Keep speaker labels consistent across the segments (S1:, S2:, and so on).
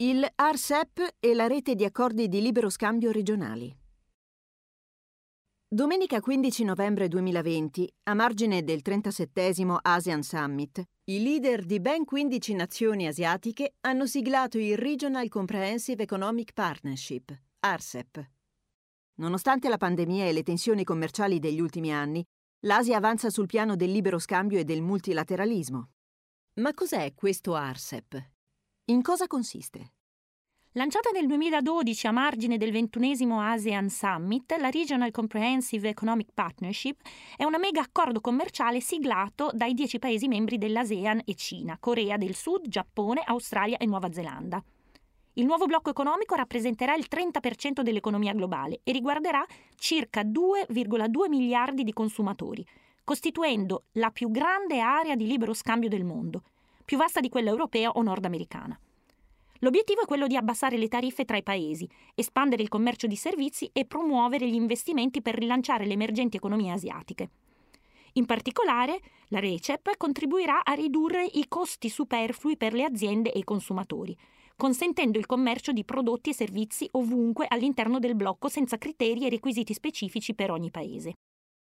S1: Il ARCEP e la rete di accordi di libero scambio regionali. Domenica 15 novembre 2020, a margine del 37 ASEAN Summit, i leader di ben 15 nazioni asiatiche hanno siglato il Regional Comprehensive Economic Partnership, ARCEP. Nonostante la pandemia e le tensioni commerciali degli ultimi anni, l'Asia avanza sul piano del libero scambio e del multilateralismo. Ma cos'è questo ARCEP? In cosa consiste?
S2: Lanciata nel 2012 a margine del ventunesimo ASEAN Summit, la Regional Comprehensive Economic Partnership è un mega accordo commerciale siglato dai dieci Paesi membri dell'ASEAN e Cina, Corea del Sud, Giappone, Australia e Nuova Zelanda. Il nuovo blocco economico rappresenterà il 30% dell'economia globale e riguarderà circa 2,2 miliardi di consumatori, costituendo la più grande area di libero scambio del mondo – più vasta di quella europea o nordamericana. L'obiettivo è quello di abbassare le tariffe tra i paesi, espandere il commercio di servizi e promuovere gli investimenti per rilanciare le emergenti economie asiatiche. In particolare, la RECEP contribuirà a ridurre i costi superflui per le aziende e i consumatori, consentendo il commercio di prodotti e servizi ovunque all'interno del blocco senza criteri e requisiti specifici per ogni paese.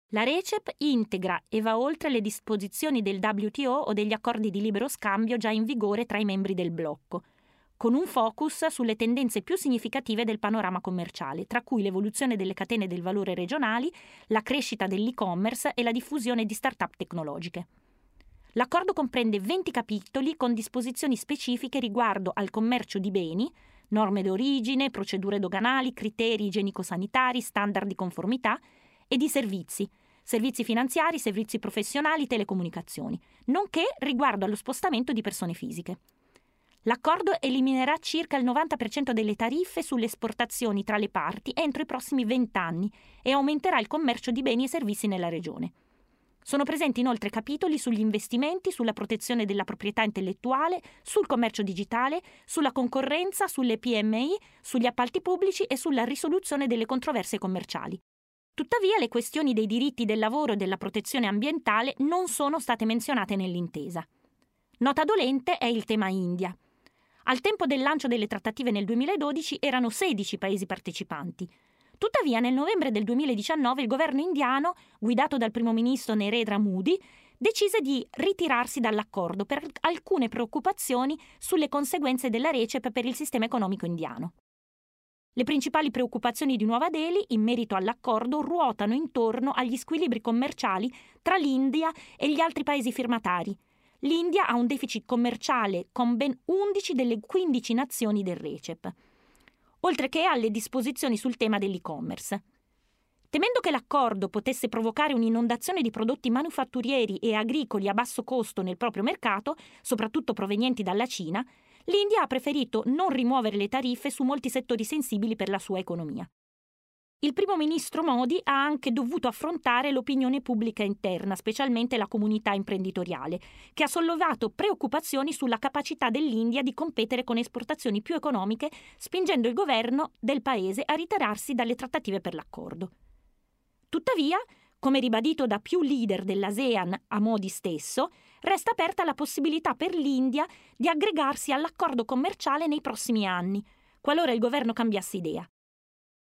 S2: La RECEP integra e va oltre le disposizioni del WTO o degli accordi di libero scambio già in vigore tra i membri del blocco, con un focus sulle tendenze più significative del panorama commerciale, tra cui l'evoluzione delle catene del valore regionali, la crescita dell'e-commerce e la diffusione di start-up tecnologiche. L'accordo comprende 20 capitoli con disposizioni specifiche riguardo al commercio di beni, norme d'origine, procedure doganali, criteri igienico-sanitari, standard di conformità e di servizi, servizi finanziari, servizi professionali, telecomunicazioni, nonché riguardo allo spostamento di persone fisiche. L'accordo eliminerà circa il 90% delle tariffe sulle esportazioni tra le parti entro i prossimi 20 anni e aumenterà il commercio di beni e servizi nella regione. Sono presenti inoltre capitoli sugli investimenti, sulla protezione della proprietà intellettuale, sul commercio digitale, sulla concorrenza, sulle PMI, sugli appalti pubblici e sulla risoluzione delle controversie commerciali. Tuttavia le questioni dei diritti del lavoro e della protezione ambientale non sono state menzionate nell'intesa. Nota dolente è il tema India. Al tempo del lancio delle trattative nel 2012 erano 16 paesi partecipanti. Tuttavia nel novembre del 2019 il governo indiano, guidato dal primo ministro Narendra Modi, decise di ritirarsi dall'accordo per alcune preoccupazioni sulle conseguenze della RECEP per il sistema economico indiano. Le principali preoccupazioni di Nuova Delhi in merito all'accordo ruotano intorno agli squilibri commerciali tra l'India e gli altri paesi firmatari. L'India ha un deficit commerciale con ben 11 delle 15 nazioni del RECEP, oltre che alle disposizioni sul tema dell'e-commerce. Temendo che l'accordo potesse provocare un'inondazione di prodotti manufatturieri e agricoli a basso costo nel proprio mercato, soprattutto provenienti dalla Cina, l'India ha preferito non rimuovere le tariffe su molti settori sensibili per la sua economia. Il primo ministro Modi ha anche dovuto affrontare l'opinione pubblica interna, specialmente la comunità imprenditoriale, che ha sollevato preoccupazioni sulla capacità dell'India di competere con esportazioni più economiche, spingendo il governo del paese a ritirarsi dalle trattative per l'accordo. Tuttavia, come ribadito da più leader dell'ASEAN a Modi stesso, resta aperta la possibilità per l'India di aggregarsi all'accordo commerciale nei prossimi anni, qualora il governo cambiasse idea.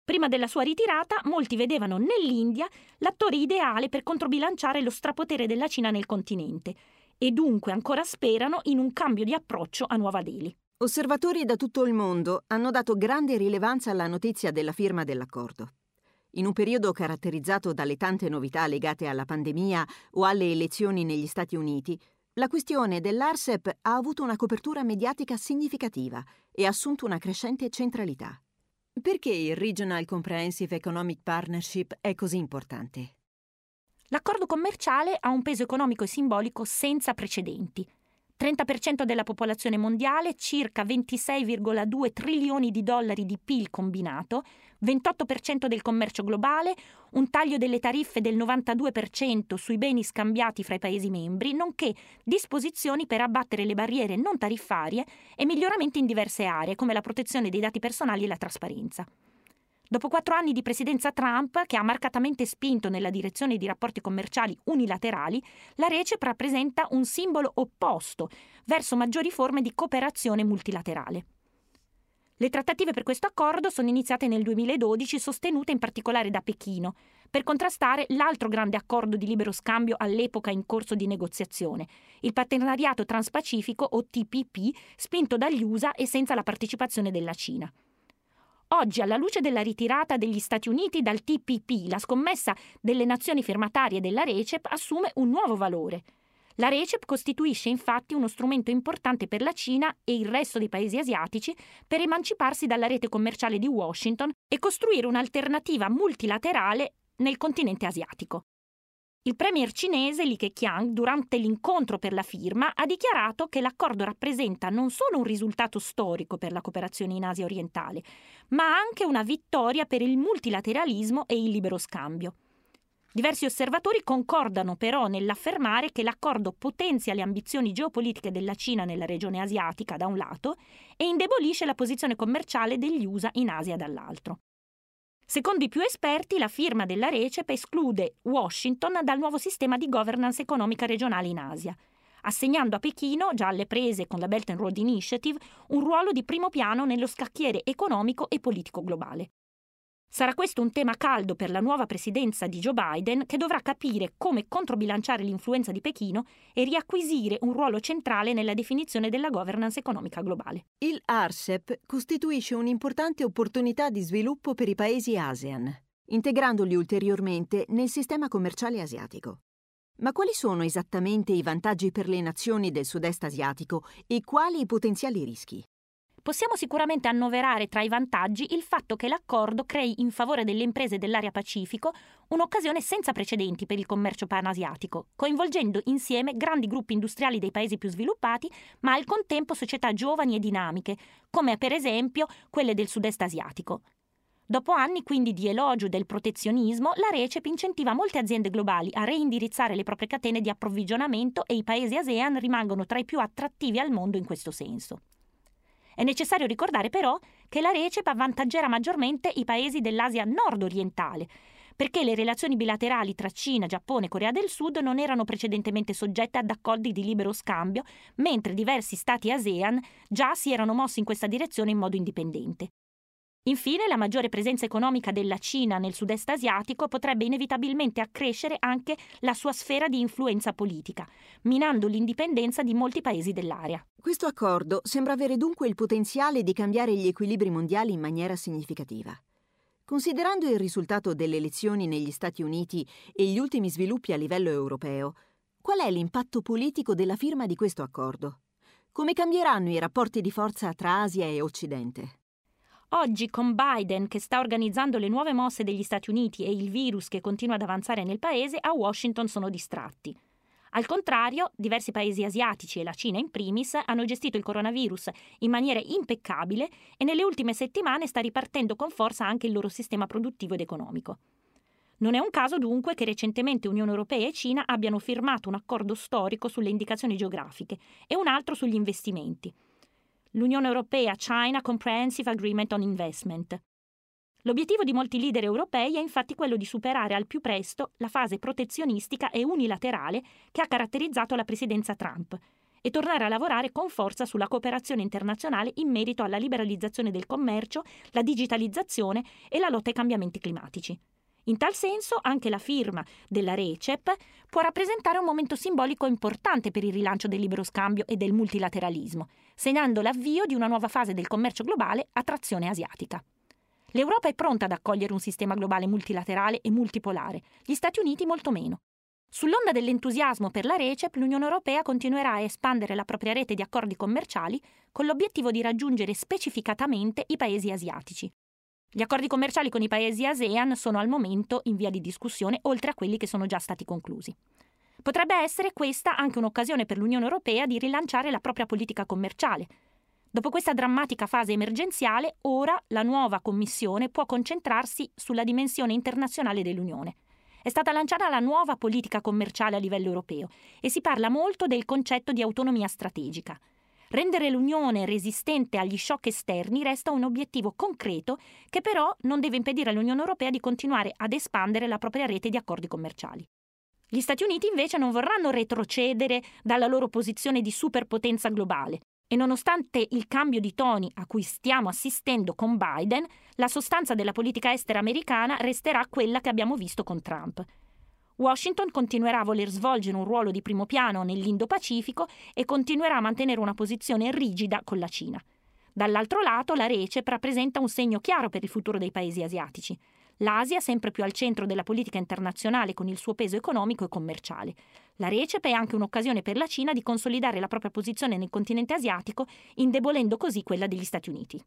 S2: Prima della sua ritirata, molti vedevano nell'India l'attore ideale per controbilanciare lo strapotere della Cina nel continente e dunque ancora sperano in un cambio di approccio a Nuova Delhi.
S1: Osservatori da tutto il mondo hanno dato grande rilevanza alla notizia della firma dell'accordo. In un periodo caratterizzato dalle tante novità legate alla pandemia o alle elezioni negli Stati Uniti, la questione dell'ARCEP ha avuto una copertura mediatica significativa e assunto una crescente centralità. Perché il Regional Comprehensive Economic Partnership è così importante?
S2: L'accordo commerciale ha un peso economico e simbolico senza precedenti. 30% della popolazione mondiale, circa 26,2 trilioni di dollari di PIL combinato, 28% del commercio globale, un taglio delle tariffe del 92% sui beni scambiati fra i Paesi membri, nonché disposizioni per abbattere le barriere non tariffarie e miglioramenti in diverse aree, come la protezione dei dati personali e la trasparenza. Dopo quattro anni di presidenza Trump, che ha marcatamente spinto nella direzione di rapporti commerciali unilaterali, la RECEP rappresenta un simbolo opposto verso maggiori forme di cooperazione multilaterale. Le trattative per questo accordo sono iniziate nel 2012, sostenute in particolare da Pechino, per contrastare l'altro grande accordo di libero scambio all'epoca in corso di negoziazione, il Partenariato Transpacifico o TPP, spinto dagli USA e senza la partecipazione della Cina. Oggi, alla luce della ritirata degli Stati Uniti dal TPP, la scommessa delle nazioni firmatarie della RECEP assume un nuovo valore. La RECEP costituisce infatti uno strumento importante per la Cina e il resto dei paesi asiatici per emanciparsi dalla rete commerciale di Washington e costruire un'alternativa multilaterale nel continente asiatico. Il premier cinese Li Keqiang, durante l'incontro per la firma, ha dichiarato che l'accordo rappresenta non solo un risultato storico per la cooperazione in Asia orientale, ma anche una vittoria per il multilateralismo e il libero scambio. Diversi osservatori concordano però nell'affermare che l'accordo potenzia le ambizioni geopolitiche della Cina nella regione asiatica da un lato e indebolisce la posizione commerciale degli USA in Asia dall'altro. Secondo i più esperti, la firma della RECEP esclude Washington dal nuovo sistema di governance economica regionale in Asia, assegnando a Pechino, già alle prese con la Belt and Road Initiative, un ruolo di primo piano nello scacchiere economico e politico globale. Sarà questo un tema caldo per la nuova presidenza di Joe Biden che dovrà capire come controbilanciare l'influenza di Pechino e riacquisire un ruolo centrale nella definizione della governance economica globale.
S1: Il RCEP costituisce un'importante opportunità di sviluppo per i paesi ASEAN, integrandoli ulteriormente nel sistema commerciale asiatico. Ma quali sono esattamente i vantaggi per le nazioni del sud-est asiatico e quali i potenziali rischi?
S2: Possiamo sicuramente annoverare tra i vantaggi il fatto che l'accordo crei in favore delle imprese dell'area Pacifico un'occasione senza precedenti per il commercio panasiatico, coinvolgendo insieme grandi gruppi industriali dei paesi più sviluppati, ma al contempo società giovani e dinamiche, come per esempio quelle del sud-est asiatico. Dopo anni quindi di elogio del protezionismo, la RECEP incentiva molte aziende globali a reindirizzare le proprie catene di approvvigionamento e i paesi ASEAN rimangono tra i più attrattivi al mondo in questo senso. È necessario ricordare però che la RECEP avvantaggerà maggiormente i paesi dell'Asia nord-orientale, perché le relazioni bilaterali tra Cina, Giappone e Corea del Sud non erano precedentemente soggette ad accordi di libero scambio, mentre diversi stati ASEAN già si erano mossi in questa direzione in modo indipendente. Infine, la maggiore presenza economica della Cina nel sud-est asiatico potrebbe inevitabilmente accrescere anche la sua sfera di influenza politica, minando l'indipendenza di molti paesi dell'area.
S1: Questo accordo sembra avere dunque il potenziale di cambiare gli equilibri mondiali in maniera significativa. Considerando il risultato delle elezioni negli Stati Uniti e gli ultimi sviluppi a livello europeo, qual è l'impatto politico della firma di questo accordo? Come cambieranno i rapporti di forza tra Asia e Occidente?
S2: Oggi, con Biden che sta organizzando le nuove mosse degli Stati Uniti e il virus che continua ad avanzare nel paese, a Washington sono distratti. Al contrario, diversi paesi asiatici e la Cina in primis hanno gestito il coronavirus in maniera impeccabile e nelle ultime settimane sta ripartendo con forza anche il loro sistema produttivo ed economico. Non è un caso dunque che recentemente Unione Europea e Cina abbiano firmato un accordo storico sulle indicazioni geografiche e un altro sugli investimenti l'Unione Europea China Comprehensive Agreement on Investment. L'obiettivo di molti leader europei è infatti quello di superare al più presto la fase protezionistica e unilaterale che ha caratterizzato la presidenza Trump e tornare a lavorare con forza sulla cooperazione internazionale in merito alla liberalizzazione del commercio, la digitalizzazione e la lotta ai cambiamenti climatici. In tal senso, anche la firma della RECEP può rappresentare un momento simbolico importante per il rilancio del libero scambio e del multilateralismo, segnando l'avvio di una nuova fase del commercio globale a trazione asiatica. L'Europa è pronta ad accogliere un sistema globale multilaterale e multipolare, gli Stati Uniti molto meno. Sull'onda dell'entusiasmo per la RECEP, l'Unione Europea continuerà a espandere la propria rete di accordi commerciali con l'obiettivo di raggiungere specificatamente i paesi asiatici, gli accordi commerciali con i paesi ASEAN sono al momento in via di discussione, oltre a quelli che sono già stati conclusi. Potrebbe essere questa anche un'occasione per l'Unione Europea di rilanciare la propria politica commerciale. Dopo questa drammatica fase emergenziale, ora la nuova Commissione può concentrarsi sulla dimensione internazionale dell'Unione. È stata lanciata la nuova politica commerciale a livello europeo e si parla molto del concetto di autonomia strategica. Rendere l'Unione resistente agli shock esterni resta un obiettivo concreto che però non deve impedire all'Unione Europea di continuare ad espandere la propria rete di accordi commerciali. Gli Stati Uniti invece non vorranno retrocedere dalla loro posizione di superpotenza globale. E nonostante il cambio di toni a cui stiamo assistendo con Biden, la sostanza della politica estera americana resterà quella che abbiamo visto con Trump. Washington continuerà a voler svolgere un ruolo di primo piano nell'Indo-Pacifico e continuerà a mantenere una posizione rigida con la Cina. Dall'altro lato, la RECEP rappresenta un segno chiaro per il futuro dei paesi asiatici. L'Asia sempre più al centro della politica internazionale con il suo peso economico e commerciale. La RECEP è anche un'occasione per la Cina di consolidare la propria posizione nel continente asiatico, indebolendo così quella degli Stati Uniti.